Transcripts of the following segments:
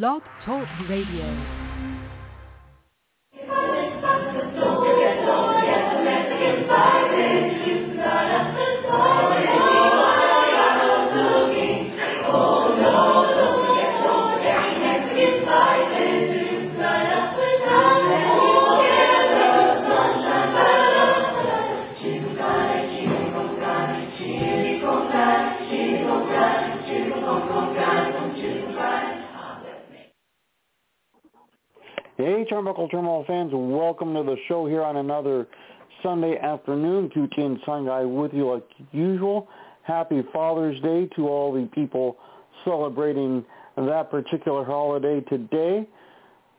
Blog Talk Radio. Hey, Turnbuckle Turmoil fans, welcome to the show here on another Sunday afternoon. Q-Chin Sun Guy with you like usual. Happy Father's Day to all the people celebrating that particular holiday today.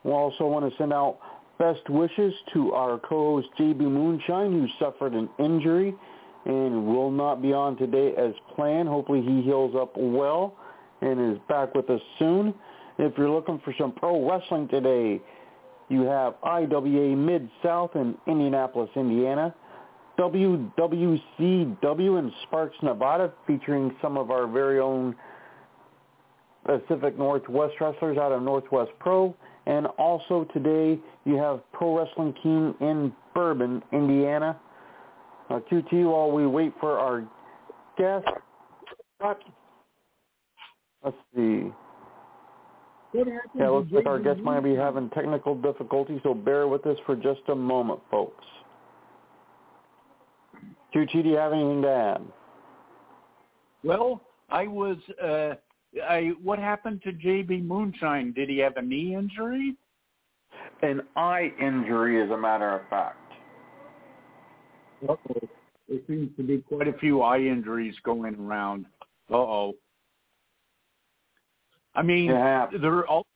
We also want to send out best wishes to our co-host JB Moonshine who suffered an injury and will not be on today as planned. Hopefully he heals up well and is back with us soon. If you're looking for some pro wrestling today, you have IWA Mid-South in Indianapolis, Indiana, WWCW in Sparks, Nevada, featuring some of our very own Pacific Northwest wrestlers out of Northwest Pro. And also today you have Pro Wrestling King in Bourbon, Indiana. Uh, QT, while we wait for our guest, let's see. Yeah, looks like our guest might be having technical difficulties, so bear with us for just a moment, folks. QT, do you have anything to add? Well, I was. Uh, I what happened to JB Moonshine? Did he have a knee injury? An eye injury, as a matter of fact. Uh-oh. There seems to be quite a few eye injuries going around. Uh oh. I mean, there also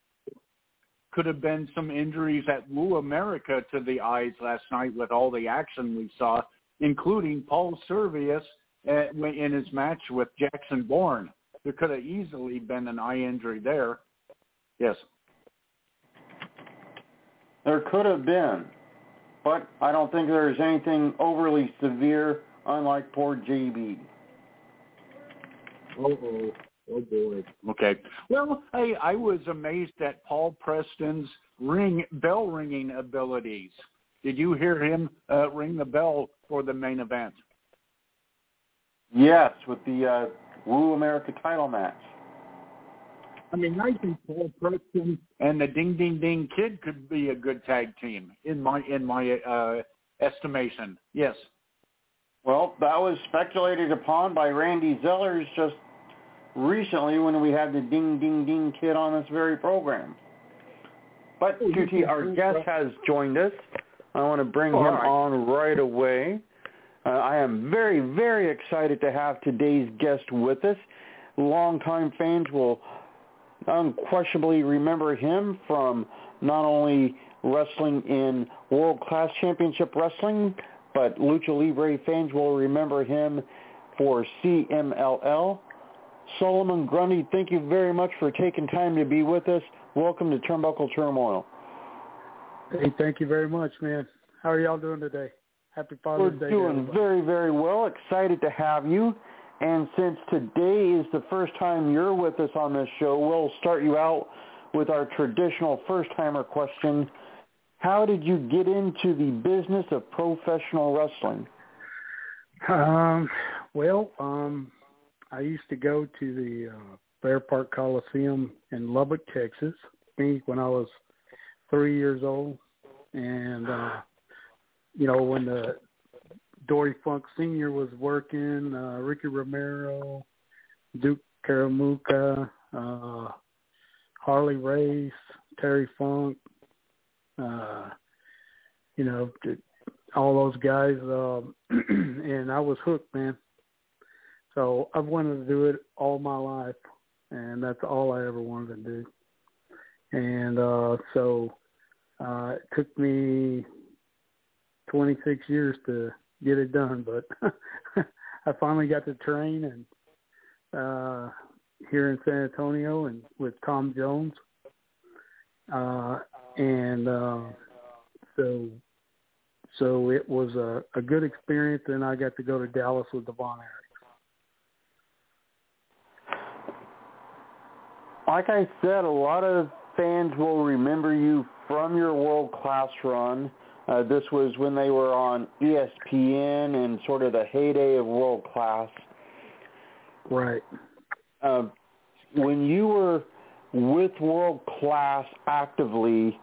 could have been some injuries at Woo America to the eyes last night with all the action we saw, including Paul Servius uh, in his match with Jackson Bourne. There could have easily been an eye injury there. Yes. There could have been, but I don't think there's anything overly severe, unlike poor JB. Oh, oh boy. Okay. Well, I I was amazed at Paul Preston's ring bell ringing abilities. Did you hear him uh, ring the bell for the main event? Yes, with the uh, Woo America title match. I mean, I think Paul Preston and the Ding Ding Ding Kid could be a good tag team in my in my uh, estimation. Yes. Well, that was speculated upon by Randy Zellers just recently when we had the Ding Ding Ding Kid on this very program. But Oh, QT, our guest has joined us. I want to bring All him right. on right away. Uh, I am very, very excited to have today's guest with us. Longtime fans will unquestionably remember him from not only wrestling in World Class Championship Wrestling, but Lucha Libre fans will remember him for CMLL. Solomon Grundy, thank you very much for taking time to be with us. Welcome to Turnbuckle Turmoil. Hey, thank you very much, man. How are y'all doing today? Happy We're Father's Day. to doing very, very well. Excited to have you. And since today is the first time you're with us on this show, we'll start you out with our traditional first-timer question. How did you get into the business of professional wrestling? Um, well, um, I used to go to the uh, Fair Park Coliseum in Lubbock, Texas, think when I was three years old, and uh, you know when the Dory Funk Senior was working, uh, Ricky Romero, Duke Keomuka, uh, Harley Race, Terry Funk, uh, you know, all those guys, um, and I was hooked, man. So I've wanted to do it all my life, and that's all I ever wanted to do. And uh, so uh, it took me 26 years to get it done, but I finally got to train and uh, here in San Antonio and with Tom Jones, uh, and uh, so so it was a, a good experience. And I got to go to Dallas with the Von Erich. Like I said, a lot of fans will remember you from your world class run. Uh, this was when they were on ESPN and sort of the heyday of world class. Right. Uh, when you were with world class actively,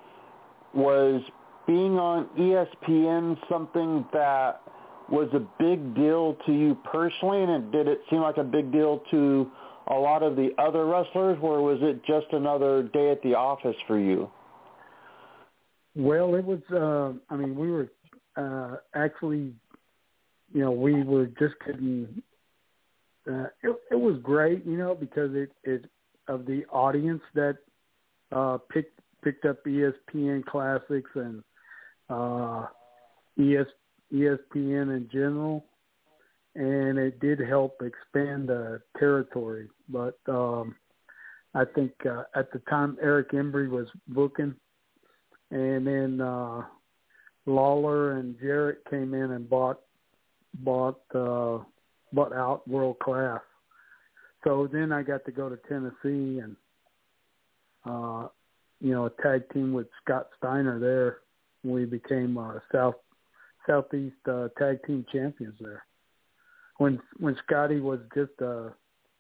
was being on ESPN something that was a big deal to you personally, and did it seem like a big deal to a lot of the other wrestlers, or was it just another day at the office for you? Well, it was. Uh, I mean, we were uh, actually, you know, we were just getting. Uh, it, it was great, you know, because it it of the audience that uh, picked picked up ESPN classics and uh, ES, ESPN in general, and it did help expand the territory. But um, I think uh, at the time Eric Embry was booking, and then uh, Lawler and Jarrett came in and bought bought uh, bought out world class. So then I got to go to Tennessee and uh, you know a tag team with Scott Steiner there. We became uh, South Southeast uh, tag team champions there. When when Scotty was just uh,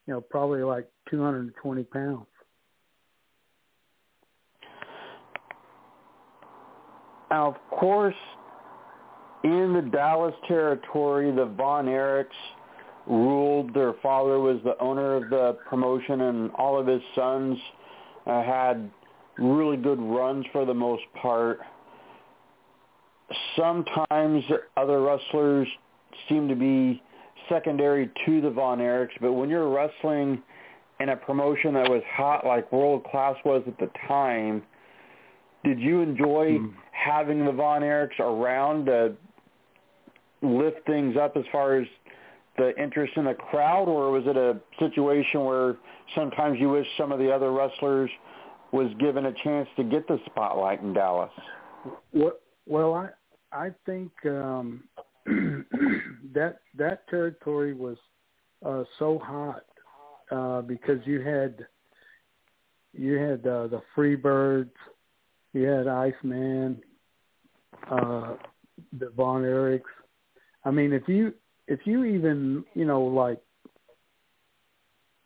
you know probably like 220 pounds. Now, of course, in the Dallas territory, the Von Erichs ruled. Their father was the owner of the promotion, and all of his sons uh, had really good runs for the most part. Sometimes other wrestlers seem to be secondary to the Von Erichs, but when you're wrestling in a promotion that was hot like World Class was at the time, did you enjoy mm. having the Von Erichs around to lift things up as far as the interest in the crowd, or was it a situation where sometimes you wish some of the other wrestlers was given a chance to get the spotlight in Dallas? Well, I I think um, that that territory was uh, so hot uh, because you had you had uh, the Freebirds, you had Iceman, uh, the Von Erichs. I mean, if you if you even you know like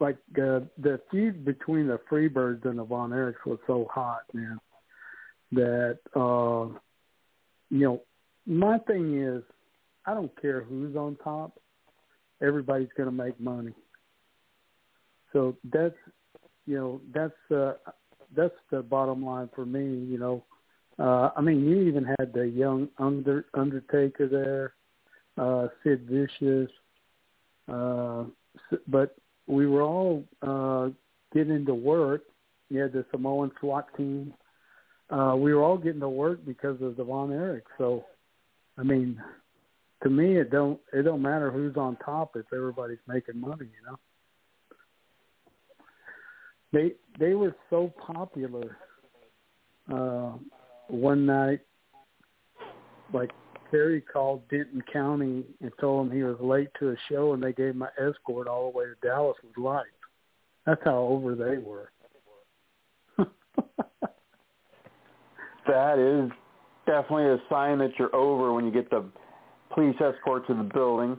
like uh, the feud between the Freebirds and the Von Erichs was so hot, man, that uh, you know my thing is I don't care who's on top, everybody's going to make money. So that's you know that's uh, that's the bottom line for me. You know, uh, I mean you even had the young under Undertaker there uh, Sid Vicious, uh, but we were all uh, getting to work. You had the Samoan SWAT team. Uh, we were all getting to work because of the Von Erich. So, I mean, to me, it don't it don't matter who's on top if everybody's making money. You know, they they were so popular. Uh, one night, like Terry called Denton County and told him he was late to a show, and they gave an escort all the way to Dallas with life. That's how over they were. that is definitely a sign that you're over when you get the police escort to the building.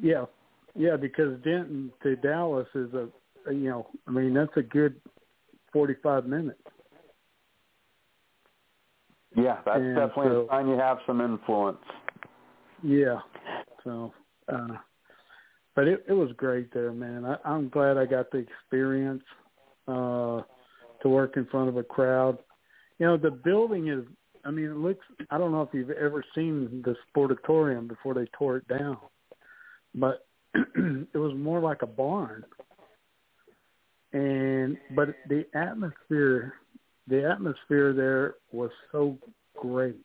Yeah, yeah, because Denton to Dallas is a, you know, I mean that's a good forty-five minutes. Yeah, that's and definitely so, a sign you have some influence. Yeah. So, uh, but it, it was great there, man. I, I'm glad I got the experience uh, to work in front of a crowd. You know, the building is. I mean, it looks. I don't know if you've ever seen the Sportatorium before they tore it down, but it was more like a barn. And but the atmosphere the atmosphere there was so great.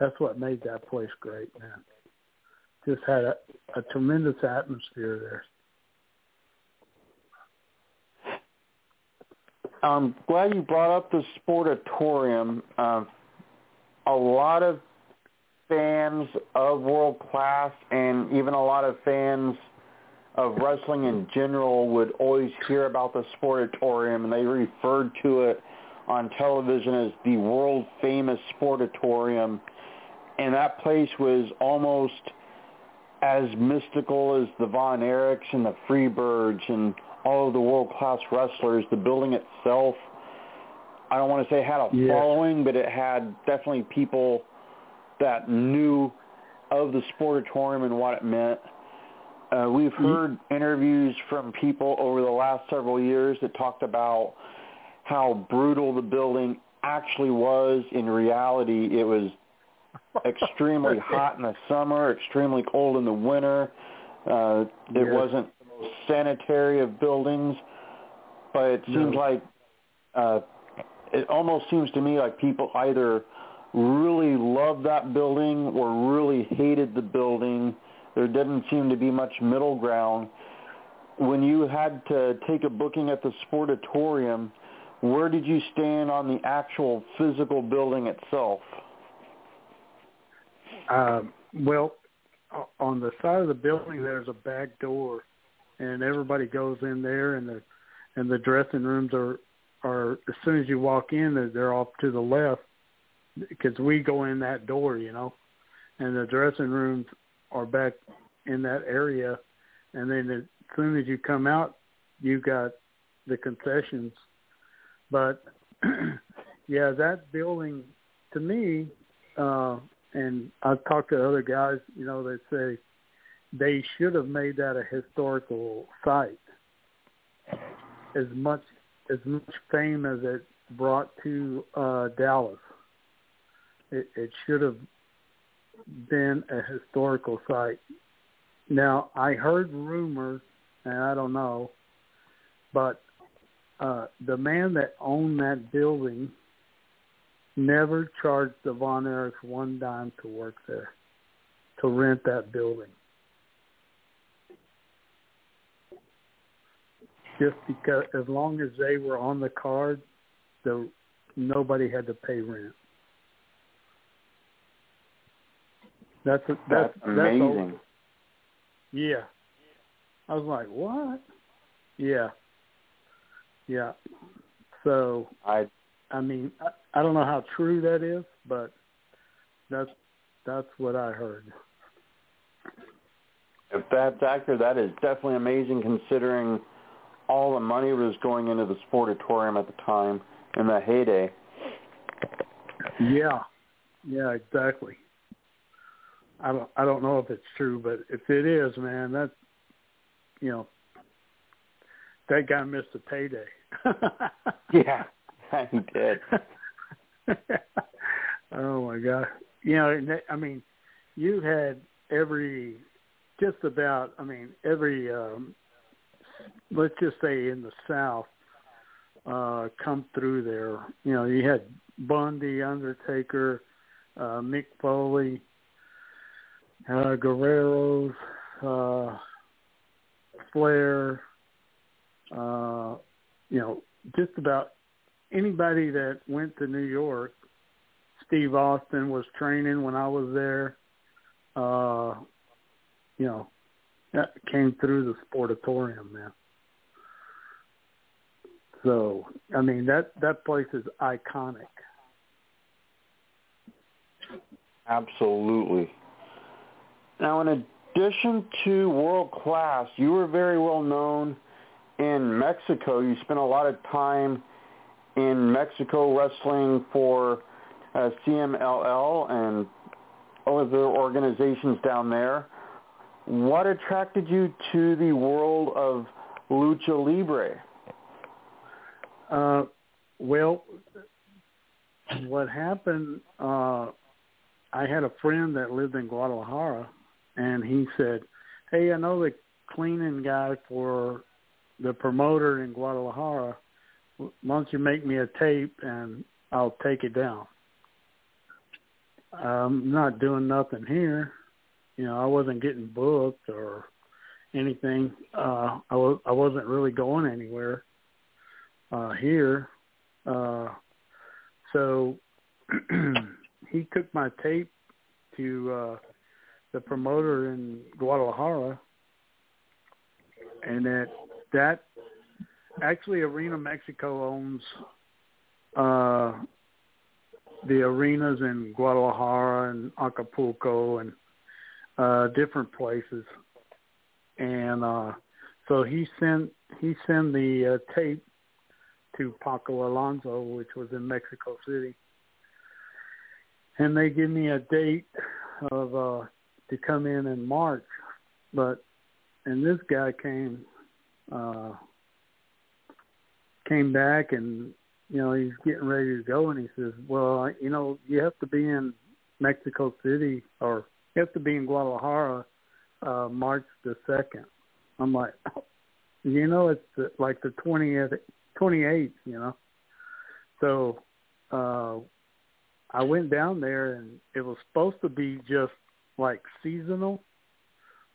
That's what made that place great, man. Just had a, a tremendous atmosphere there. I'm glad you brought up the Sportatorium. Uh, a lot of fans of world class and even a lot of fans of wrestling in general would always hear about the Sportatorium and they referred to it – on television as the world famous sportatorium, and that place was almost as mystical as the Von Erichs and the Freebirds and all of the world class wrestlers. The building itself, I don't want to say had a following, but it had definitely people that knew of the sportatorium and what it meant. Uh, we've heard interviews from people over the last several years that talked about how brutal the building actually was. In reality, it was extremely hot in the summer, extremely cold in the winter. Uh, it Yes. wasn't the most sanitary of buildings, but it seems No. like uh, it almost seems to me like people either really loved that building or really hated the building. There didn't seem to be much middle ground. When you had to take a booking at the Sportatorium, where did you stand on the actual physical building itself? Um, well, on the side of the building, there's a back door, and everybody goes in there, and the and the dressing rooms are are as soon as you walk in, they're, off to the left because we go in that door, you know, and the dressing rooms are back in that area, and then as soon as you come out, you got the concessions. But yeah, that building to me. uh and I've talked to other guys, you know, that say they should have made that a historical site. As much as much fame as it brought to uh Dallas. It it should have been a historical site. Now I heard rumors and I don't know, but uh the man that owned that building never charged the Von Erichs one dime to work there, to rent that building. Just because, as long as they were on the card, the nobody had to pay rent. That's a, That's that's amazing. That's yeah. I was like, what? Yeah. Yeah. So I I mean, I, I don't know how true that is, but that's that's what I heard. if that's accurate, that is definitely amazing considering all the money was going into the sportatorium at the time in the heyday. Yeah, yeah, exactly. I don't I don't know if it's true, but if it is, man, that you know that guy missed a payday. Yeah, he did. oh my god! You know, I mean, you had every, just about. I mean, every. um Let's just say in the South, uh come through there. You know, you had Bundy, Undertaker, uh Mick Foley, uh Guerrero's, uh Flair, uh, you know, just about anybody that went to New York. Steve Austin was training when I was there. Uh, you know, that came through the sportatorium, man. So, I mean that that place is iconic. Absolutely. Now, in addition to world class, you were very well known in Mexico. You spent a lot of time in Mexico wrestling for uh, CMLL and other organizations down there. What attracted you to the world of lucha libre? Uh, well, what happened? Uh, I had a friend that lived in Guadalajara, and he said, "Hey, I know the cleaning guy for the promoter in Guadalajara. Why don't you make me a tape and I'll take it down?" I'm not doing nothing here. You know, I wasn't getting booked or anything. Uh, I was I wasn't really going anywhere uh, here. Uh, so he took my tape to uh, the promoter in Guadalajara, and that that actually Arena Mexico owns uh, the arenas in Guadalajara and Acapulco and uh, different places, and uh, so he sent he sent the uh, tape to Paco Alonso, which was in Mexico City, and they give me a date of uh, to come in in March, but and this guy came uh, came back and you know he's getting ready to go. And he says, well, you know you have to be in Mexico City or you have to be in Guadalajara uh, March the second. I'm like, you know, it's like the twentieth, twenty eighth, you know. So uh, I went down there and it was supposed to be just like seasonal,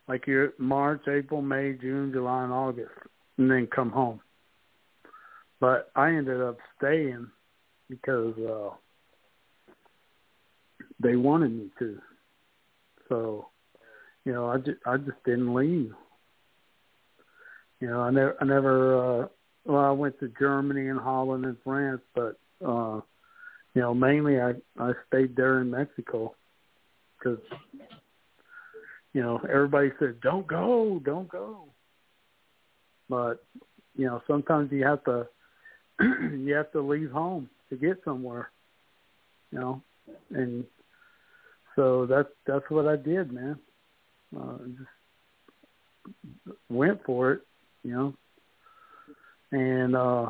like your March, April, May, June, July, and August, and then come home. But I ended up staying because uh, they wanted me to. So, you know, I just I just didn't leave. You know, I never I never uh, well I went to Germany and Holland and France, but uh, you know, mainly I I stayed there in Mexico because you know everybody said don't go, don't go, but you know sometimes you have to you have to leave home to get somewhere, you know, and so that's that's what I did, man. Uh, just went for it, you know, and uh,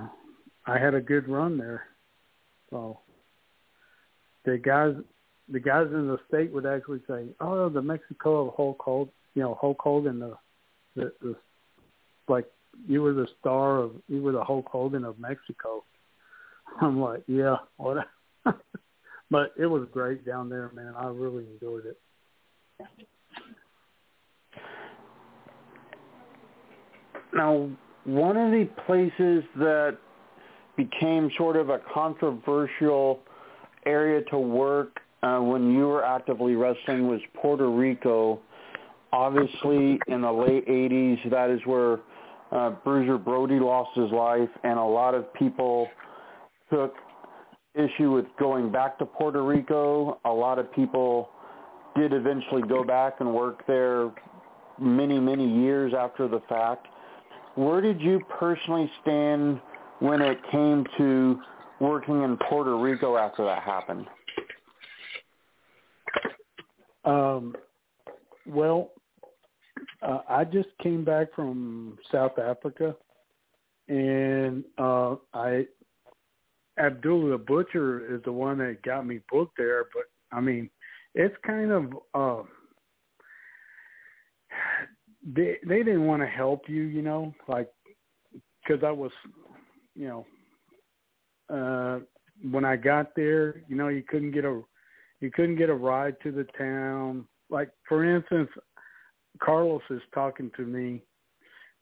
I had a good run there. So the guys, the guys in the state would actually say, "Oh, the Mexico of Hulk Hogan, you know, Hulk Hogan, the, the, the like you were the star of, you were the Hulk Hogan of Mexico." I'm like, yeah, what? But it was great down there, man. I really enjoyed it. Now, one of the places that became sort of a controversial area to work uh, when you were actively wrestling was Puerto Rico. Obviously, in the late 80s, that is where uh, Bruiser Brody lost his life, and a lot of people took issue with going back to Puerto Rico. A lot of people did eventually go back and work there many, many years after the fact. Where did you personally stand when it came to working in Puerto Rico after that happened? Um, well, uh, I just came back from South Africa, and uh, I Abdullah the Butcher is the one that got me booked there. But I mean, it's kind of uh, they they didn't want to help you, you know, like because I was, you know, uh, when I got there, you know, you couldn't get a you couldn't get a ride to the town. Like for instance, Carlos is talking to me,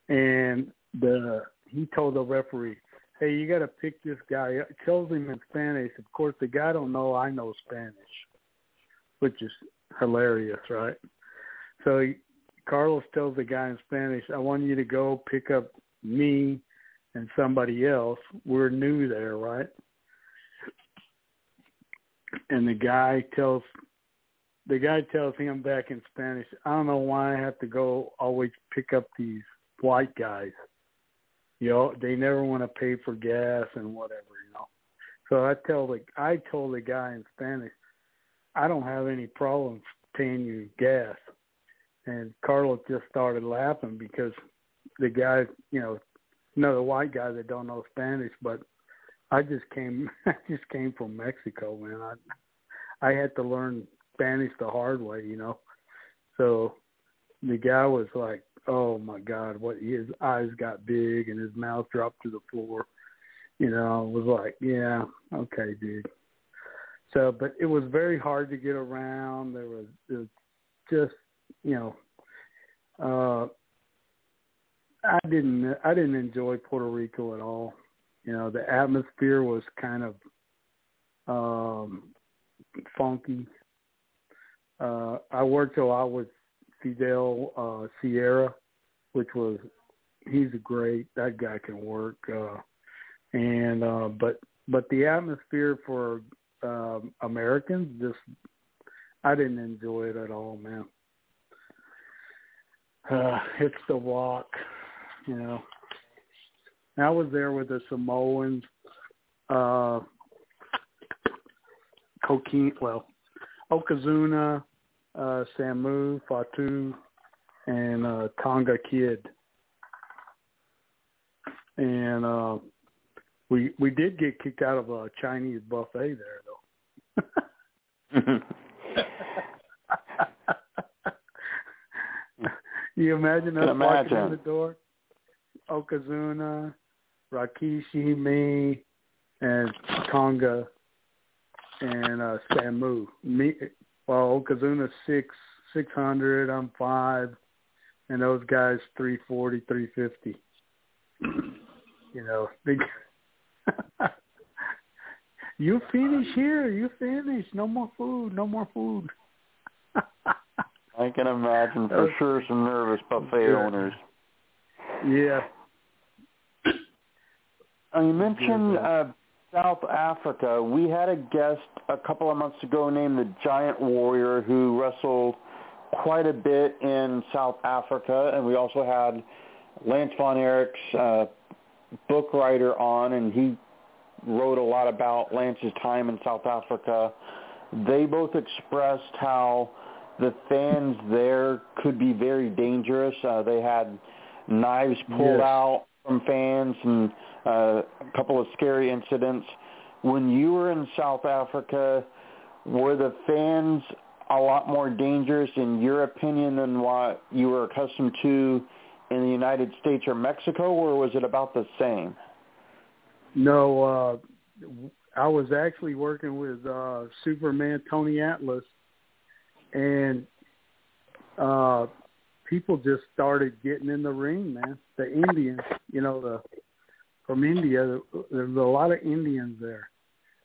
and the he told the referee, "Hey, you got to pick this guy." It tells him in Spanish. Of course, the guy don't know I know Spanish, which is hilarious, right? So he, Carlos tells the guy in Spanish, "I want you to go pick up me and somebody else. We're new there, right?" And the guy tells the guy tells him back in Spanish, "I don't know why I have to go always pick up these white guys. You know, they never want to pay for gas and whatever, you know." So I tell the I told the guy in Spanish, "I don't have any problems paying you gas." and Carlos just started laughing because the guy, you know, another white guy that don't know Spanish, but I just came, I just came from Mexico, man. I, I had to learn Spanish the hard way, you know. So the guy was like, "Oh my God, what?" His eyes got big and his mouth dropped to the floor. You know, I was like, "Yeah, okay, dude." So, but it was very hard to get around. There was, it was just you know, uh, I didn't I didn't enjoy Puerto Rico at all. You know, the atmosphere was kind of um, funky. Uh, I worked a lot with Fidel uh, Sierra, which was he's a great that guy can work. Uh, and uh, but but the atmosphere for um, Americans just I didn't enjoy it at all, man. Uh, it's the walk, you know. I was there with the Samoans, uh, Kokina, well, Yokozuna, uh, Samu, Fatu, and uh, Tonga Kid. And uh, we we did get kicked out of a Chinese buffet there, though. you imagine us walking in the door? Yokozuna, Rikishi, me, and Tonga, and uh, Samu. Me, well, Yokozuna's six six hundred. I'm five, and those guys three forty, three fifty. you know, they. you finish here. You finish. No more food. No more food. I can imagine for sure some nervous buffet yeah. owners. Yeah. Uh, you mentioned uh, South Africa. We had a guest a couple of months ago named the Giant Warrior who wrestled quite a bit in South Africa, and we also had Lance Von Erich's uh, book writer on, and he wrote a lot about Lance's time in South Africa. They both expressed how the fans there could be very dangerous. Uh, they had knives pulled Yes. out from fans and uh, a couple of scary incidents. When you were in South Africa, were the fans a lot more dangerous in your opinion than what you were accustomed to in the United States or Mexico, or was it about the same? No, uh I was actually working with uh Superman Tony Atlas and uh people just started getting in the ring, man. The Indians, you know, the from India, there's a lot of Indians there.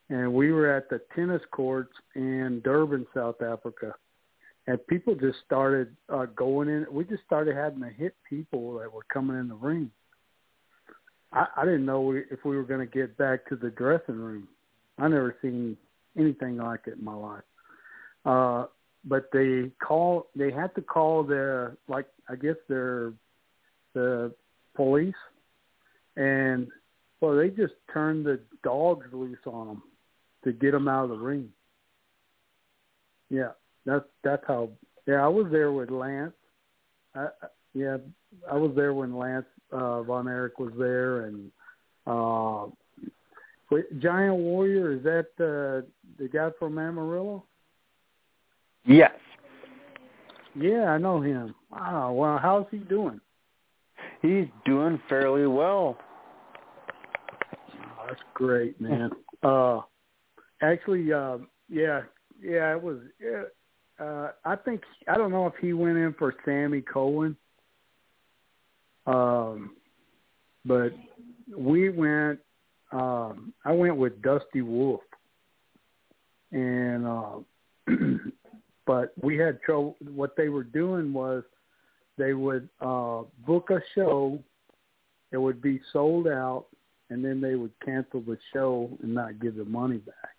And we were at the tennis courts in Durban, South Africa. And people just started uh going in we just started having to hit people that were coming in the ring. I, I didn't know if we were going to get back to the dressing room. I never seen anything like it in my life. Uh, but they call, they had to call the, like, I guess they're the police, and well, they just turned the dogs loose on them to get them out of the ring. Yeah, that's that's how. Yeah, I was there with Lance. I, yeah, I was there when Lance uh, Von Erich was there, and uh, wait, Giant Warrior is that uh, the guy from Amarillo? Yes. Yeah, I know him. Wow, well, how's he doing? He's doing fairly well. That's great, man. uh, actually, uh, yeah, yeah, it was. Uh, I think I don't know if he went in for Sammy Cohen, um, but we went. Um, I went with Dusty Wolfe, and uh, but we had trouble. What they were doing was they would uh, book a show. It would be sold out, and then they would cancel the show and not give the money back.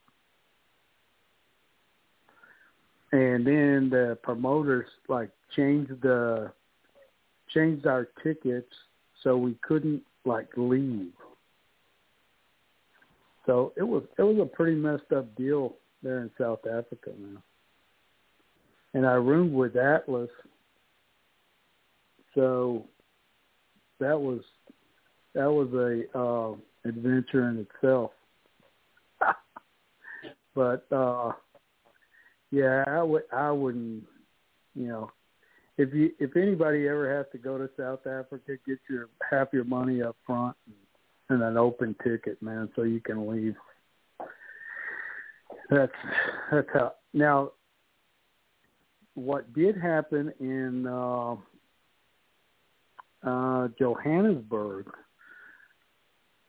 And then the promoters like changed the changed our tickets so we couldn't like leave. So it was it was a pretty messed up deal there in South Africa now. And I roomed with Atlas. So that was that was a uh adventure in itself. but uh yeah, I would I wouldn't you know if you if anybody ever has to go to South Africa, get your half your money up front and, and an open ticket, man, so you can leave. That's that's how now what did happen in uh uh Johannesburg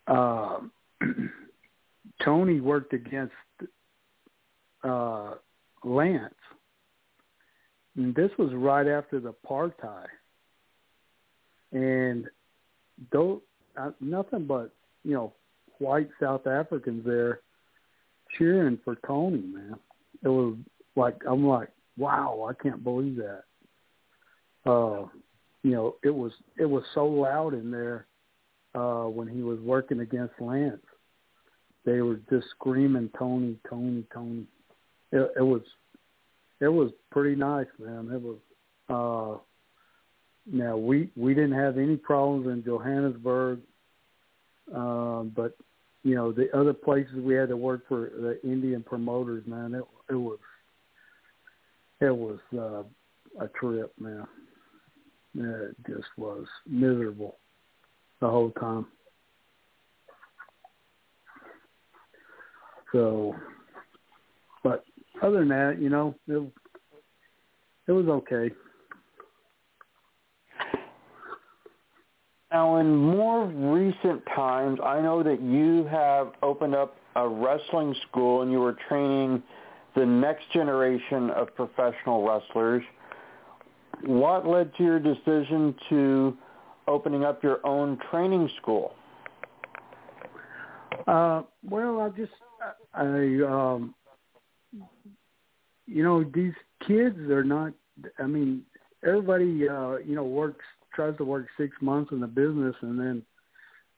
uh, Tony worked against uh, Lance, and this was right after the apartheid, and though uh, nothing but you know white South Africans there cheering for Tony, man. It was like I'm like, wow, I can't believe that. Uh, you know, it was it was so loud in there uh when he was working against Lance. They were just screaming Tony, Tony, Tony. It, it was it was pretty nice, man. It was uh now we we didn't have any problems in Johannesburg, uh, but you know the other places we had to work for the Indian promoters, man. It it was it was uh, a trip, man. It just was miserable the whole time. So, but other than that, you know, it it was okay. Now, in more recent times, I know that you have opened up a wrestling school and you were training the next generation of professional wrestlers. What led to your decision to opening up your own training school? Uh, well, I just, I, um, you know, these kids are not. I mean, everybody, uh, you know, works tries to work six months in the business and then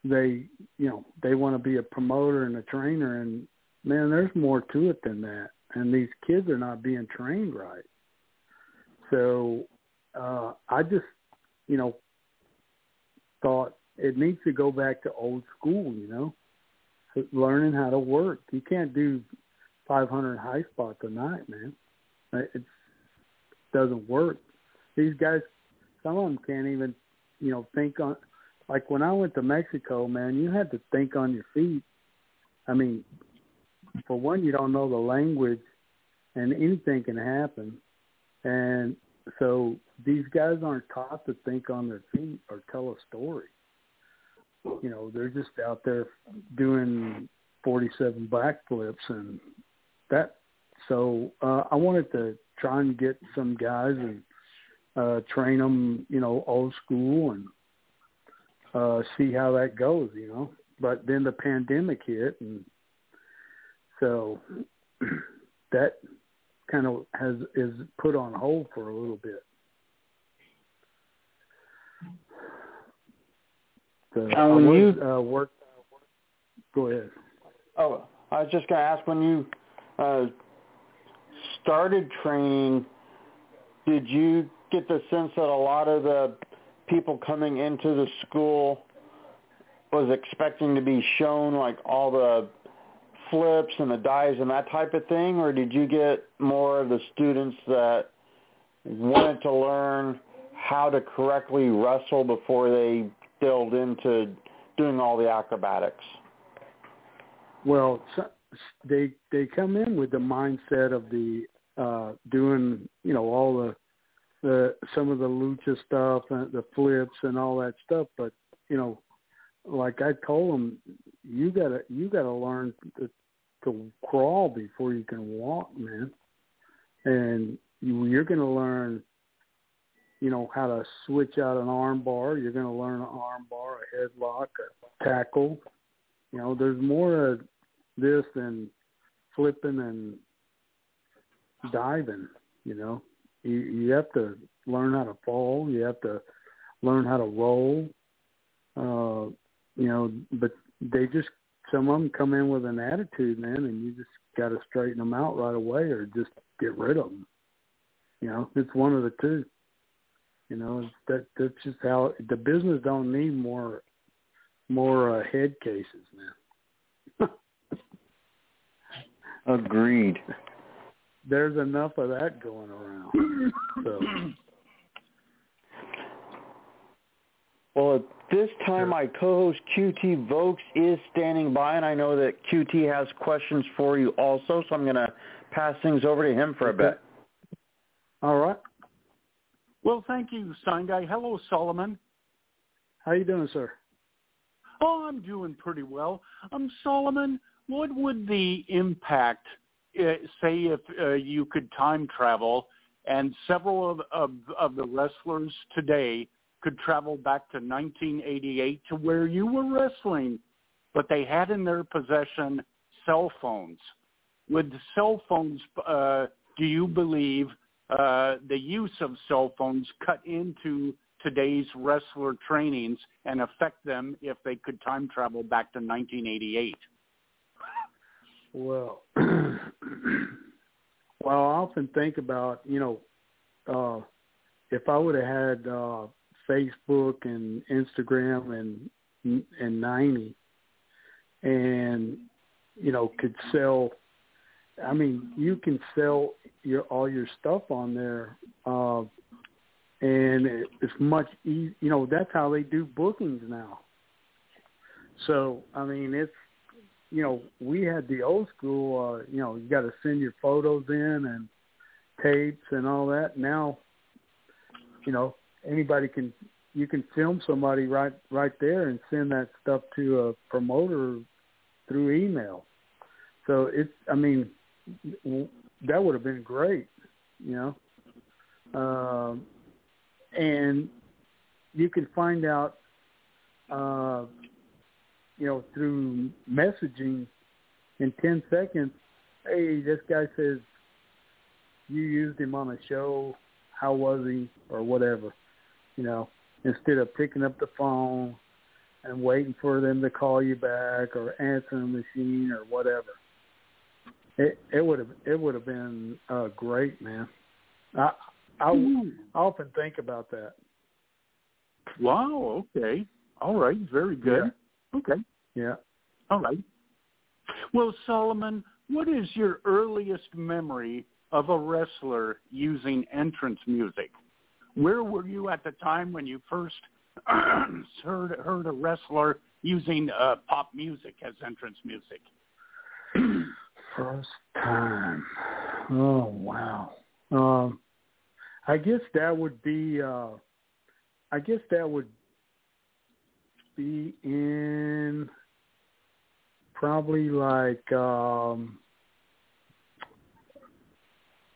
they you know they want to be a promoter and a trainer and man there's more to it than that and these kids are not being trained right so uh i just you know thought it needs to go back to old school you know learning how to work you can't do 500 high spots a night man it doesn't work these guys some of them can't even, you know, think on. Like when I went to Mexico, man, you had to think on your feet. I mean, for one, you don't know the language, and anything can happen. And so these guys aren't taught to think on their feet or tell a story. You know, they're just out there doing 47 backflips and that. So uh, I wanted to try and get some guys and uh, train them, you know, old school and uh, see how that goes, you know. But then the pandemic hit, and so that kind of has is put on hold for a little bit. So now, when was, you uh, work, go ahead. Oh, I was just going to ask when you uh, started training, did you get the sense that a lot of the people coming into the school was expecting to be shown like all the flips and the dives and that type of thing, or did you get more of the students that wanted to learn how to correctly wrestle before they delved into doing all the acrobatics? Well, they they come in with the mindset of the uh doing you know all the the some of the lucha stuff and the flips and all that stuff. But you know, like I told them, you gotta you gotta learn to, to crawl before you can walk, man. And you, you're gonna learn, you know, how to switch out an arm bar. You're gonna learn an arm bar, a headlock, a tackle. You know, there's more of this than flipping and diving. You know, you you have to learn how to fall. You have to learn how to roll. Uh, you know, but they just some of them come in with an attitude, man, and you just got to straighten them out right away, or just get rid of them. You know, it's one of the two. You know, that that's just how the business don't need more more uh, head cases, man. Agreed there's enough of that going around. So. Well, at this time, my co-host QT Vokes is standing by, and I know that QT has questions for you also, so I'm going to pass things over to him for a bit. All right. Well, thank you, Sign Guy. Hello, Solomon. How you doing, sir? Oh, I'm doing pretty well. Um, Solomon, what would the impact uh, say if uh, you could time travel and several of, of, of the wrestlers today could travel back to 1988 to where you were wrestling but they had in their possession cell phones. With cell phones, uh, do you believe uh, the use of cell phones cut into today's wrestler trainings and affect them if they could time travel back to 1988? Well, well, I often think about you know, uh, if I would have had uh, Facebook and Instagram and and ninety, and you know could sell. I mean, you can sell your all your stuff on there, uh, and it, it's much easy. You know, that's how they do bookings now. So I mean, it's you know, we had the old school. Uh, you know, you got to send your photos in and tapes and all that. Now, you know, anybody can you can film somebody right right there and send that stuff to a promoter through email. So it's I mean that would have been great, you know. Um, and you can find out, uh, you know, through messaging in ten seconds. Hey, this guy says you used him on a show. How was he, or whatever, you know instead of picking up the phone and waiting for them to call you back or answering the machine or whatever. It it would have it would have been uh, great, man. I I, I often think about that. Wow. Okay. All right. Very good. Yeah. Okay. Yeah. All right. Well, Solomon, what is your earliest memory of a wrestler using entrance music? Where were you at the time when you first heard heard a wrestler using uh, pop music as entrance music? first time. Oh wow. Um, I guess that would be. Uh, I guess that would be in probably like um,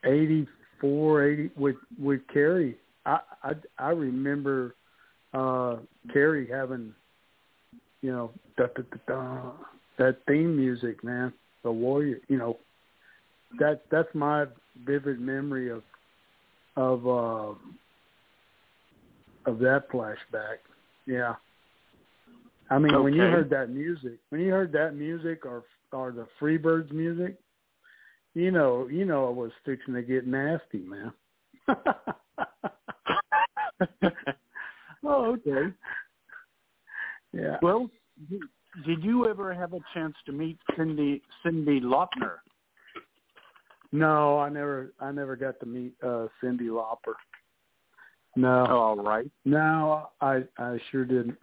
eighty four, eighty with with Kerry I I, I remember uh Kerry having you know da, da, da, da, that theme music, man. The warrior, you know, that that's my vivid memory of of uh of that flashback. Yeah. I mean, okay. when you heard that music, when you heard that music or or the Freebirds music, you know, you know it was fixing to get nasty, man. oh, okay. Yeah. Well, did you ever have a chance to meet Cindy Cyndi Lauper? No, I never. I never got to meet uh Cyndi Lauper. No. All right. No, I I sure didn't.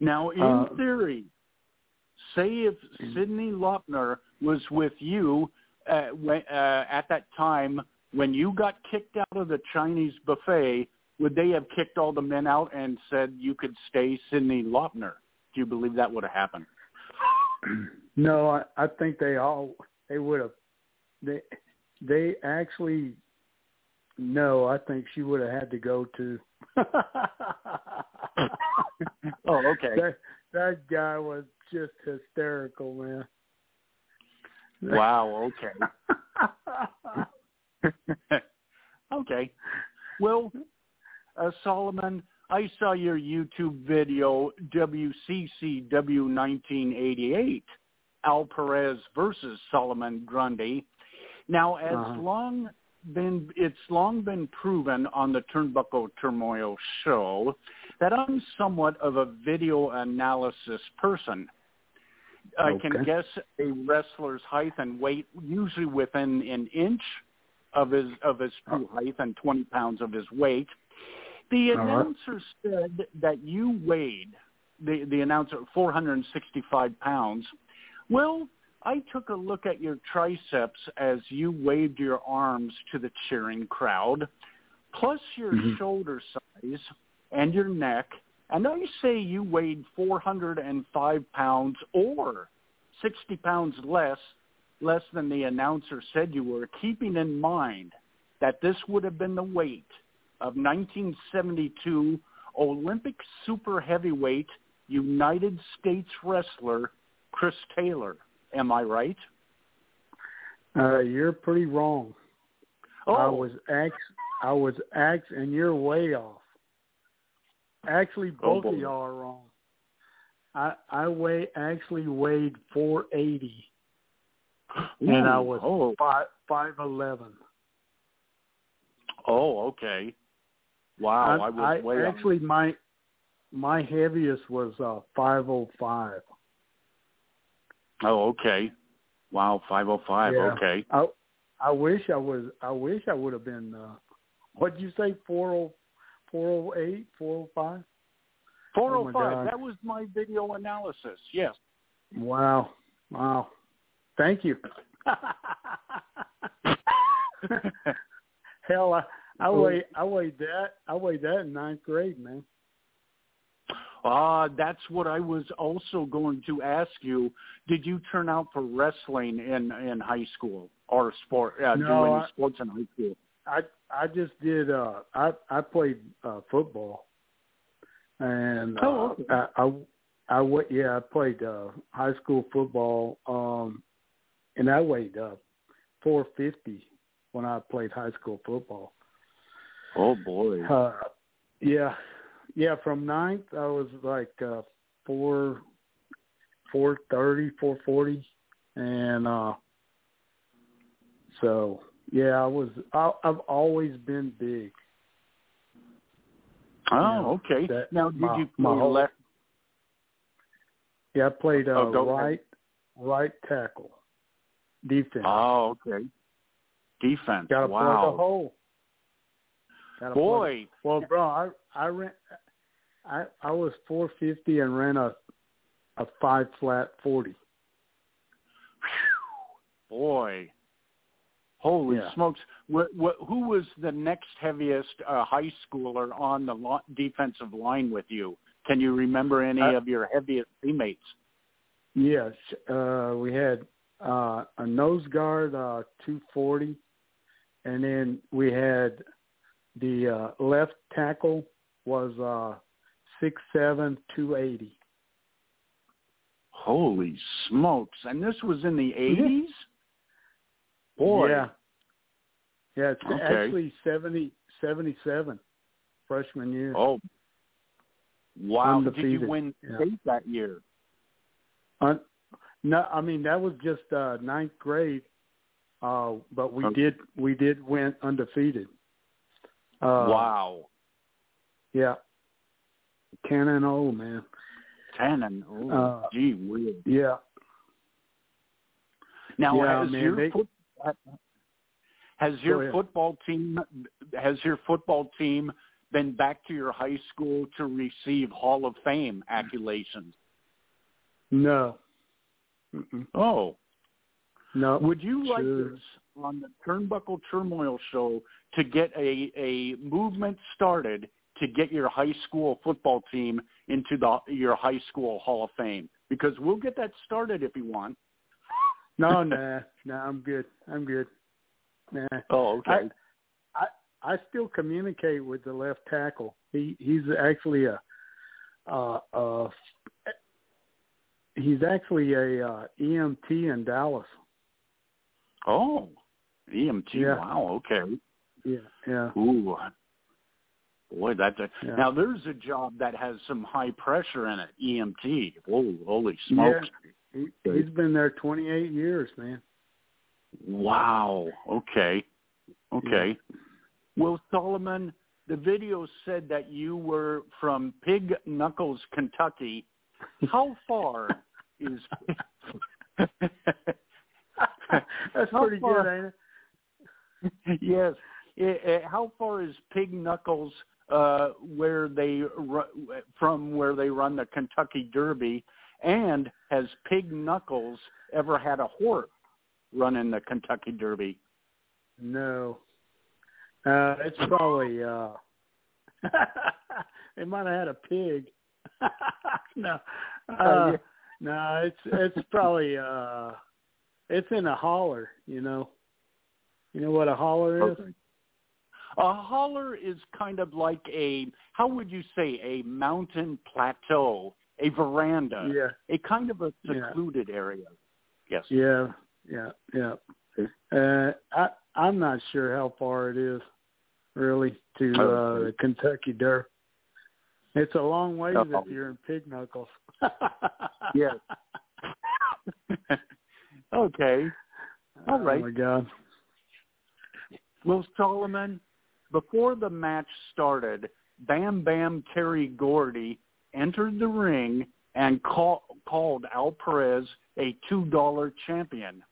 Now, in uh, theory, say if Cyndi Lauper was with you uh, when, uh, at that time when you got kicked out of the Chinese buffet, would they have kicked all the men out and said you could stay Cyndi Lauper? Do you believe that would have happened? No, I, I think they all they would have. They they actually no, I think she would have had to go to oh, okay. That that guy was just hysterical, man. Wow. Okay. okay. Well, uh, Solomon, I saw your YouTube video, WCCW 1988, Al Perez versus Solomon Grundy. Now, as uh-huh. long been it's long been proven on the Turnbuckle Turmoil show that I'm somewhat of a video analysis person. I okay. can guess a wrestler's height and weight usually within an inch of his of his true height and 20 pounds of his weight. The announcer said that you weighed the the announcer 465 pounds. Well, I took a look at your triceps as you waved your arms to the cheering crowd, plus your mm-hmm. shoulder size and your neck, and I say you weighed 405 pounds or 60 pounds less less than the announcer said you were, keeping in mind that this would have been the weight of 1972 Olympic super heavyweight United States wrestler Chris Taylor. Am I right? Uh, you're pretty wrong. Oh, I was ax I was ax and you're way off. Actually Oh, both of y'all are wrong. I I weigh actually weighed four eighty and I was five eleven. oh, okay. Wow, I, was way off. actually my my heaviest was uh five oh five. Oh, okay. Wow, five oh five. Yeah. Okay. I I wish I was I wish I would have been uh what'd you say, four oh four oh eight, four oh five? Four Oh, oh my five. God. That was my video analysis. Yes. Wow. Wow. Thank you. Hell, I, I weighed I weighed that I weighed that in ninth grade, man. Uh, that's what I was also going to ask you. Did you turn out for wrestling in in high school or sport? Uh, No, do any I- sports in high school? I I just did uh I I played uh football. And uh, Oh, okay. I I I yeah, I played uh high school football um and I weighed uh 450 when I played high school football. Oh boy. Uh, yeah, yeah. From ninth, I was like uh, four, four thirty, four forty, and uh, so yeah, I was. I, I've always been big. Oh, okay. that- now, did my- you my play whole- left? Yeah, I played uh, Oh, go ahead. right, right tackle, defense. Oh, okay. Defense. Got to plug the hole. Boy. Well, bro, I I ran, I I was four fifty and ran a a five flat forty. Boy. Holy Yeah. smokes! What, what, who was the next heaviest uh, high schooler on the lo- defensive line with you? Can you remember any I- of your heaviest teammates? Yes, uh, we had uh, a nose guard, uh, two forty, and then we had the uh, left tackle was uh, six seven, two eighty. Holy smokes! And this was in the 80s? Boy. Yeah, yeah. It's Okay. actually seventy seventy seven, freshman year. Oh. Wow. Did you win Yeah. state that year? Un- no, I mean that was just uh, ninth grade, uh, but we Okay. did we did win undefeated. Uh, wow. Yeah, ten and oh man. 10 and, oh, Uh, gee whiz. Yeah, Now, Yeah, has man, your they- foot, has your football team has your football team been back to your high school to receive Hall of Fame accolations? no, Mm-mm. Oh, no. would you like Sure. On the Turnbuckle Turmoil show to get a a movement started to get your high school football team into the your high school Hall of Fame? Because we'll get that started if you want. No, nah, nah. I'm good. I'm good. Nah. Oh, okay. I I still communicate with the left tackle. He he's actually a uh uh he's actually a uh, EMT in Dallas. oh, EMT. Yeah. Wow. Okay. Yeah, yeah. Ooh. Boy, that's a, Yeah. now there's a job that has some high pressure in it. EMT. Whoa, holy smokes! He, he's been there 28 years, man. Wow. Okay. Okay. Well, Solomon, the video said that you were from Pig Knuckles, Kentucky. How far is? That's How pretty far- good, ain't it? yes. Eh, eh, how far is Pig Knuckles uh, where they ru- from where they run the Kentucky Derby? And has Pig Knuckles ever had a horse run in the Kentucky Derby? No. Uh, it's probably uh they might have had a pig. no. Uh, yeah. no, it's it's probably uh it's in a holler, you know. You know what a holler is? A holler is kind of like a how would you say a mountain plateau a veranda, Yeah. a kind of a Yeah. secluded area. Yes. Yeah. Yeah. Yeah. Uh, I I'm not sure how far it is really to uh, the Kentucky Derby. It's a long ways Oh. if you're in pig knuckles. Yes. okay. All right. Oh my God. Well, Solomon, before the match started, Bam Bam Terry Gordy entered the ring and call, called Al Perez a $2 champion.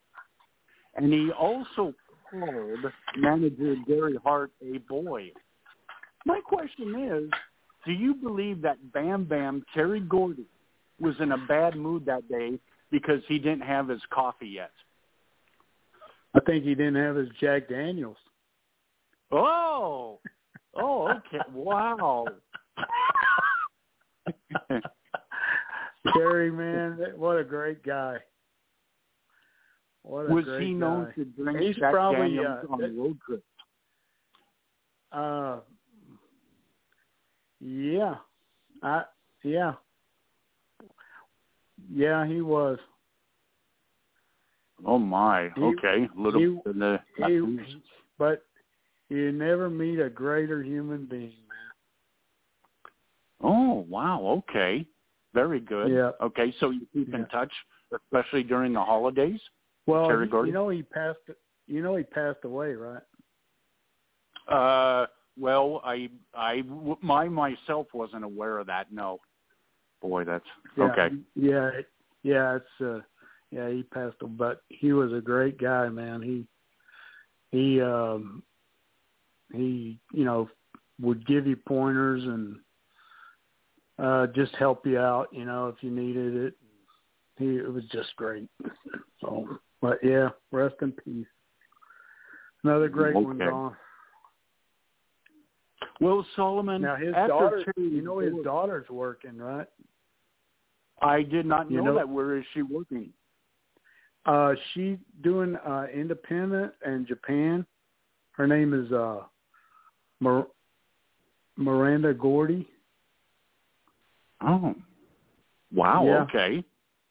And he also called manager Gary Hart a boy. My question is, do you believe that Bam Bam Terry Gordy was in a bad mood that day because he didn't have his coffee yet? I think he didn't have his Jack Daniels. Oh, oh, okay. Wow. Terry, man, what a great guy. What a Was great he known guy. to drink He's Jack probably, Daniels uh, on that- road trips? Uh, yeah, I yeah, yeah, he was. Oh my. He- okay, a little he- bit in the. He, but you never meet a greater human being, man. oh wow. Okay. Very good. Yeah. Okay, so you keep in touch, especially during the holidays. Well, Terry you- you know he passed. You know he passed away, right? Uh, well, I, I, my myself wasn't aware of that. No. Boy, that's Yeah, okay. Yeah, yeah, it's uh, yeah, he passed but he was a great guy, man. He he um he you know would give you pointers and uh just help you out, you know, if you needed it. He it was just great. So, but yeah, rest in peace. Another great one Okay. gone. Well, Solomon, Now his daughter, Terry you know his daughter's working, right? I did not you know, know- that. Where is she working? Uh, she doing uh, independent in Japan. Her name is uh, Mir- Miranda Gordy. Oh, wow. Yeah. Okay.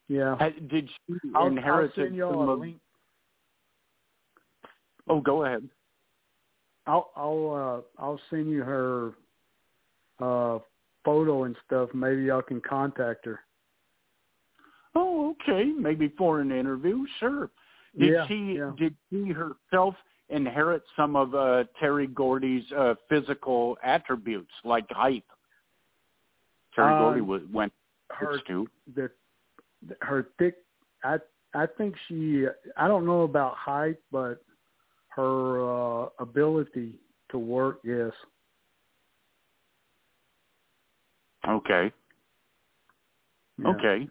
Yeah, Uh, Did she I'll, I'll inherit send some you all a of- link. Oh, go ahead. I'll I'll uh, I'll send you her uh, photo and stuff. Maybe y'all can contact her. Oh, okay. Maybe for an interview, sure. Did Yeah, she yeah. did she herself inherit some of uh, Terry Gordy's uh, physical attributes, like height? Terry Uh, Gordy was, went Her six the her thick. I I think she. I don't know about height, but her uh, ability to work. Yes. Okay. Yeah. Okay.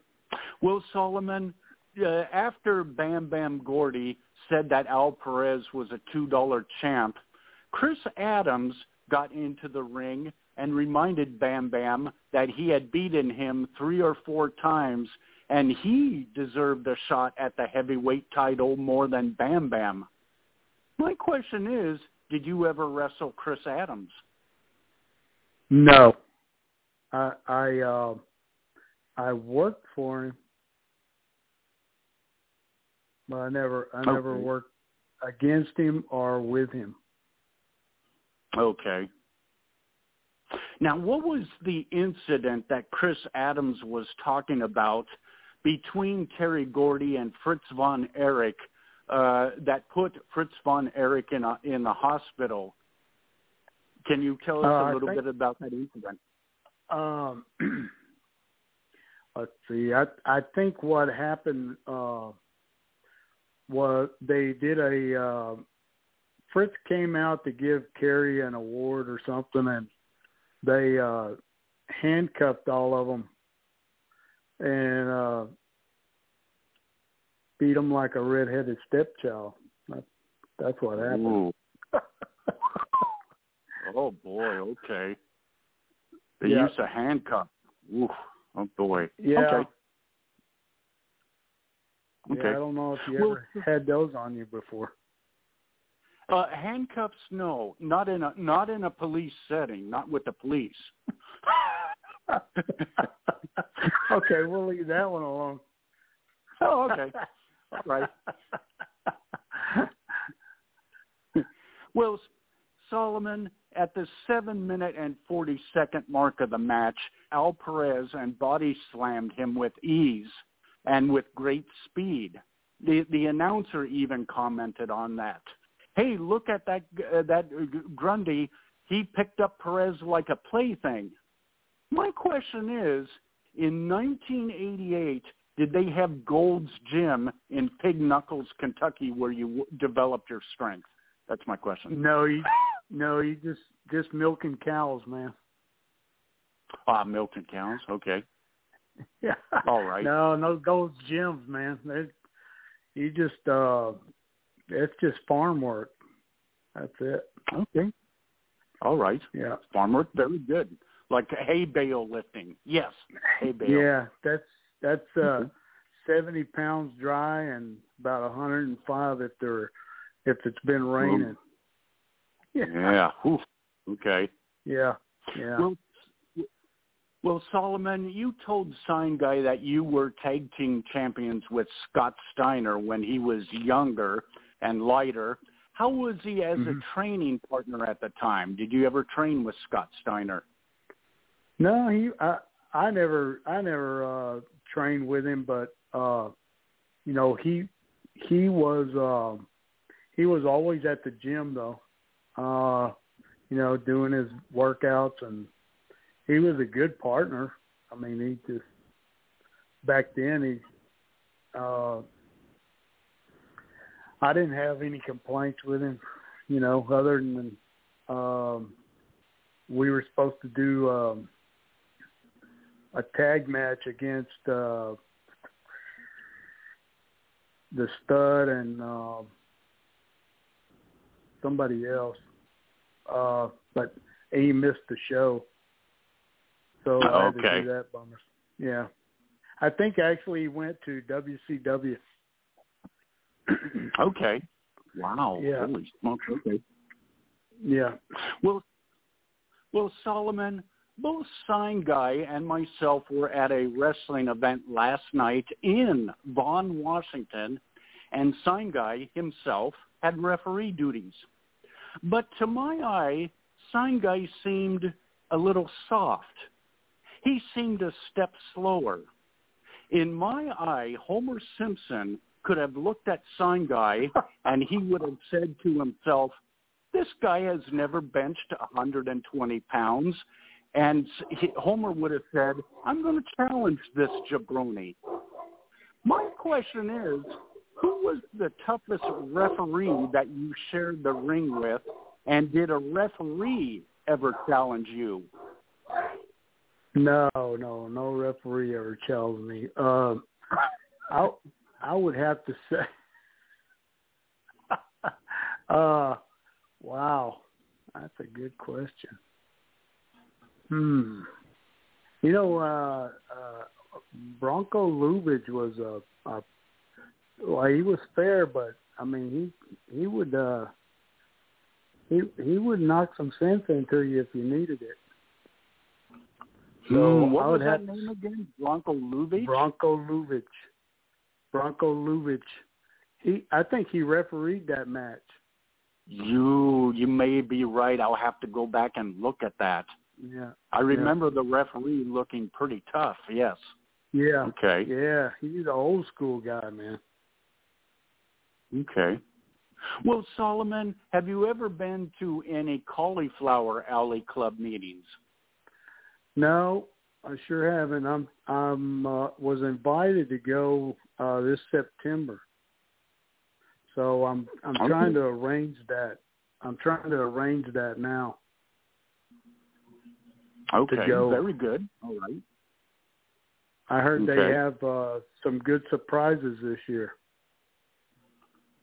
Well, Solomon, uh, after Bam Bam Gordy said that Al Perez was a $2 champ, Chris Adams got into the ring and reminded Bam Bam that he had beaten him three or four times and he deserved a shot at the heavyweight title more than Bam Bam. My question is, did you ever wrestle Chris Adams? No. I I uh, I worked for him, but I never I never worked against him or with him. Okay. Now, what was the incident that Chris Adams was talking about between Terry Gordy and Fritz von Erich uh, that put Fritz von Erich in a, in the hospital? Can you tell us Uh, a little think- bit about that incident? Um, let's see. I I think what happened uh, was they did a uh, Fritz came out to give Kerry an award or something, and they uh, handcuffed all of them and uh, beat them like a redheaded stepchild. That, that's what happened. Oh boy. Okay. They Yeah. use of handcuff. Ooh. Oh boy. yeah. Okay. Yeah, I don't know if you Well- ever had those on you before. Uh, handcuffs, no, not in a not in a police setting, not with the police. okay, we'll leave that one alone. Oh, okay. All right. well, Solomon, at the seven minute and 40 second mark of the match, Al Perez and body slammed him with ease and with great speed. The, the announcer even commented on that. Hey, look at that, uh, that Grundy. He picked up Perez like a plaything. My question is, in 1988, did they have Gold's Gym in Pig Knuckles, Kentucky, where you w- developed your strength? That's my question. No, you, no, you just just milking cows, man. Ah, milking cows. Okay. Yeah. All right. No, no Gold's Gyms, man. They, you just uh, it's just farm work. That's it. Okay. All right. Yeah. Farm work, very good. Like hay bale lifting. Yes. Hay bale. Yeah, that's that's uh, seventy pounds dry and about a hundred and five if they're if it's been raining. Yeah. yeah. Okay. Yeah. Yeah. Well, well, Solomon, you told Sign Guy that you were tag team champions with Scott Steiner when he was younger and lighter. How was he as mm-hmm. a training partner at the time? Did you ever train with Scott Steiner? No, he I I never I never uh trained with him, but uh you know, he he was um he was always at the gym though. Uh you know, doing his workouts and he was a good partner. I mean, he just back then he uh I didn't have any complaints with him, you know, other than um we were supposed to do um a tag match against uh the stud and uh, somebody else. Uh but he missed the show. So I had okay. to do that bummer. Yeah. I think actually he went to WCW. okay. Wow. Yeah. Holy smokes. Okay. Yeah. Well, well, Solomon, both Sign Guy and myself were at a wrestling event last night in Vaughan, Washington, and Sign Guy himself had referee duties. But to my eye, Sign Guy seemed a little soft. He seemed a step slower. In my eye, Homer Simpson could have looked at Sign Guy and he would have said to himself, this guy has never benched 120 pounds. And he, Homer would have said, I'm going to challenge this jabroni. My question is, who was the toughest referee that you shared the ring with? And did a referee ever challenge you? No, no, no referee ever challenged me. Uh, I I would have to say, uh, wow, that's a good question. Hmm. You know, uh, uh, Bronco Lubich was a, a well, he was fair, but I mean, he he would uh, he he would knock some sense into you if you needed it. So mm, what was have that name again? Bronco Lubich. Bronco Lubich. Bronco Lubich. He, I think he refereed that match. You, you may be right. I'll have to go back and look at that. Yeah. I remember yeah. the referee looking pretty tough. Yes. Yeah. Okay. Yeah, he's an old school guy, man. Okay. Well, Solomon, have you ever been to any Cauliflower Alley Club meetings? No, I sure haven't. I'm I'm uh, was invited to go uh this September. So I'm I'm okay. trying to arrange that. I'm trying to arrange that now. Okay, go. very good. All right. I heard okay. they have uh some good surprises this year.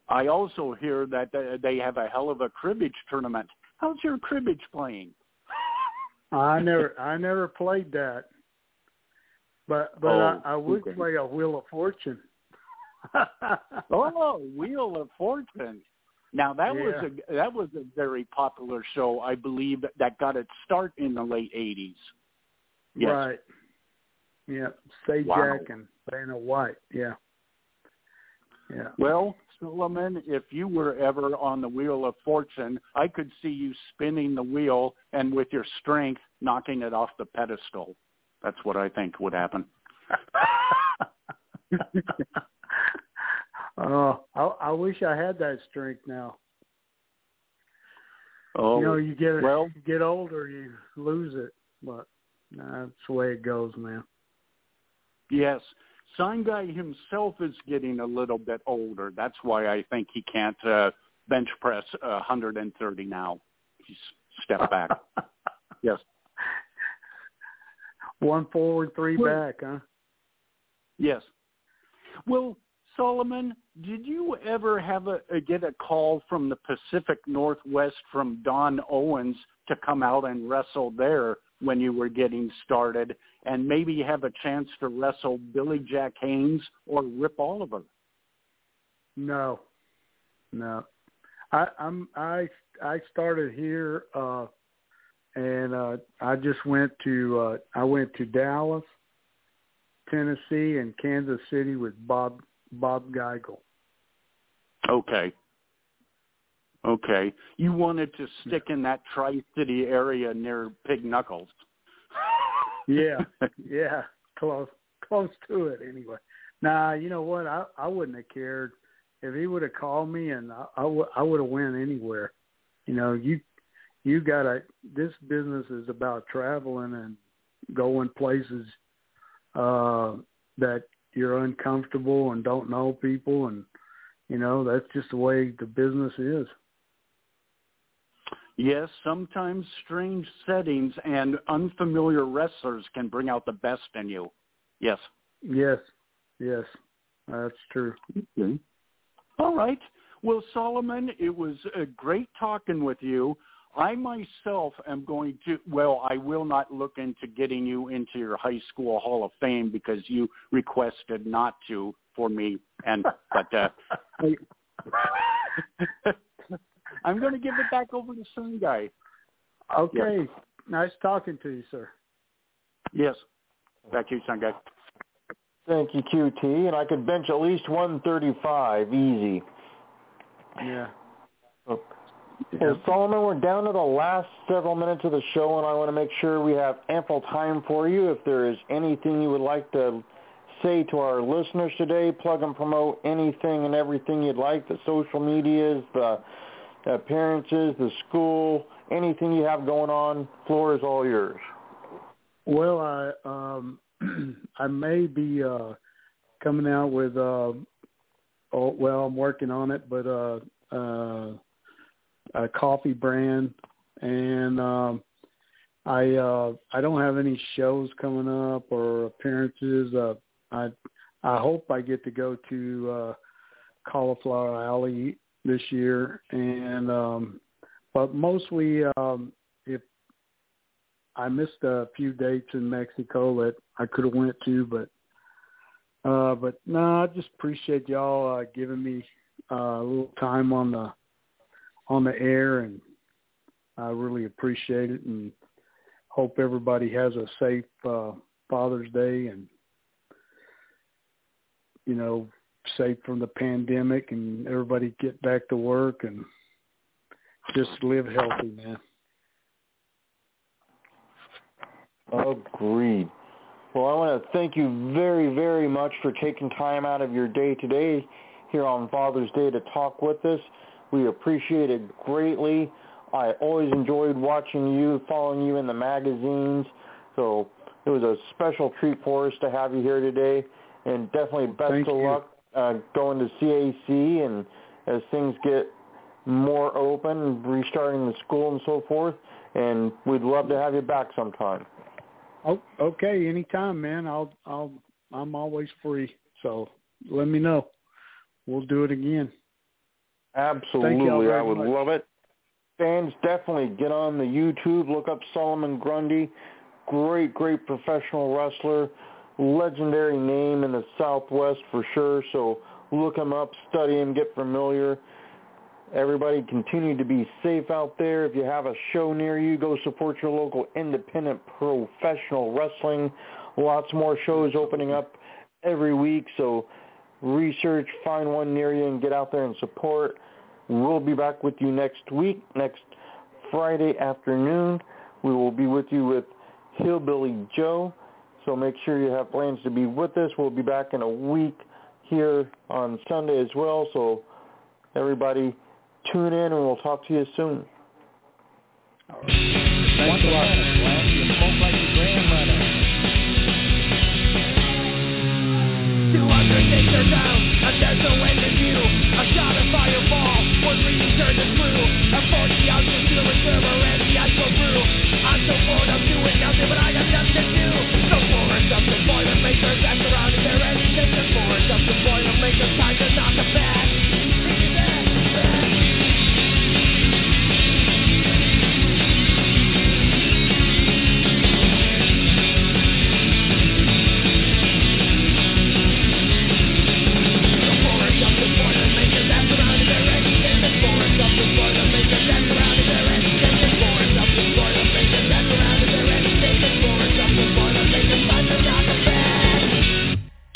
I also hear that they have a hell of a cribbage tournament. How's your cribbage playing? I never I never played that. But but oh, I, I would okay. play a Wheel of Fortune. oh, Wheel of Fortune. Now that yeah. was a that was a very popular show, I believe, that got its start in the late eighties. Yes. Right. Yeah, Sajak Wow. and Vanna White. Yeah. Yeah. Well, Solomon, if you were ever on the wheel of fortune, I could see you spinning the wheel and with your strength knocking it off the pedestal. That's what I think would happen. Oh, I, I wish I had that strength now. Oh, you know, you get well, you get older, you lose it, but nah, that's the way it goes, man. yes. Sign guy himself is getting a little bit older. That's why I think he can't uh, bench press uh, 130 now. He's stepped back. yes. One forward, three Well- back, huh? Yes. Well, Solomon, did you ever have a, a get a call from the Pacific Northwest from Don Owens to come out and wrestle there when you were getting started, and maybe have a chance to wrestle Billy Jack Haynes or Rip Oliver? No, no. I, I'm I I started here, uh, and uh, I just went to uh, I went to Dallas, Tennessee, and Kansas City with Bob Bob Geigel. Okay. Okay. You wanted to stick in that Tri-City area near Pig Knuckles. Yeah, yeah, close close to it anyway. Nah, you know what? I I wouldn't have cared if he would have called me, and I I, w- I would have went anywhere. You know, you you gotta. This business is about traveling and going places uh that you're uncomfortable and don't know people, and you know that's just the way the business is. Yes, sometimes strange settings and unfamiliar wrestlers can bring out the best in you. Yes. Yes, yes, that's true. Okay. All right. Well, Solomon, it was uh, great talking with you. I myself am going to, well, I will not look into getting you into your high school Hall of Fame because you requested not to for me. And, but, uh, I'm going to give it back over to Sign Guy. Okay, nice talking to you, sir. Yes. Back to you, Sign Guy. Thank you, QT. And I could bench at least 135 easy. Yeah. Oh. Well, Solomon, we're down to the last several minutes of the show, and I want to make sure we have ample time for you. If there is anything you would like to say to our listeners today, plug and promote anything and everything you'd like, the social medias, the appearances, the school, anything you have going on, floor is all yours. Well, I um I may be uh coming out with uh oh well I'm working on it but uh uh a coffee brand and um I uh I don't have any shows coming up or appearances uh I I hope I get to go to uh Cauliflower Alley this year and um but mostly um if I missed a few dates in Mexico that I could have went to, but uh, but no, I just appreciate y'all uh, giving me uh, a little time on the on the air, and I really appreciate it, and hope everybody has a safe uh, Father's Day, and you know, safe from the pandemic, and everybody get back to work, and just live healthy, man. Agreed. Well, I want to thank you very, very much for taking time out of your day today here on Father's Day to talk with us. We appreciate it greatly. I always enjoyed watching you, following you in the magazines. So it was a special treat for us to have you here today. And definitely best Thank of you. luck uh, going to CAC and as things get more open, restarting the school and so forth. And we'd love to have you back sometime. Oh, okay. Anytime, man. I'll, I'll, I'm always free. So let me know. We'll do it again. Absolutely, I would much. love it. Fans, definitely get on the YouTube, look up Solomon Grundy. Great, great professional wrestler, legendary name in the Southwest for sure. So look him up, study him, get familiar. Everybody continue to be safe out there. If you have a show near you, go support your local independent professional wrestling. Lots more shows opening up every week, so research, find one near you, and get out there and support. We'll be back with you next week, next Friday afternoon. We will be with you with Hillbilly Joe, so make sure you have plans to be with us. We'll be back in a week here on Sunday as well, so everybody tune in and we'll talk to you soon. Thanks a lot.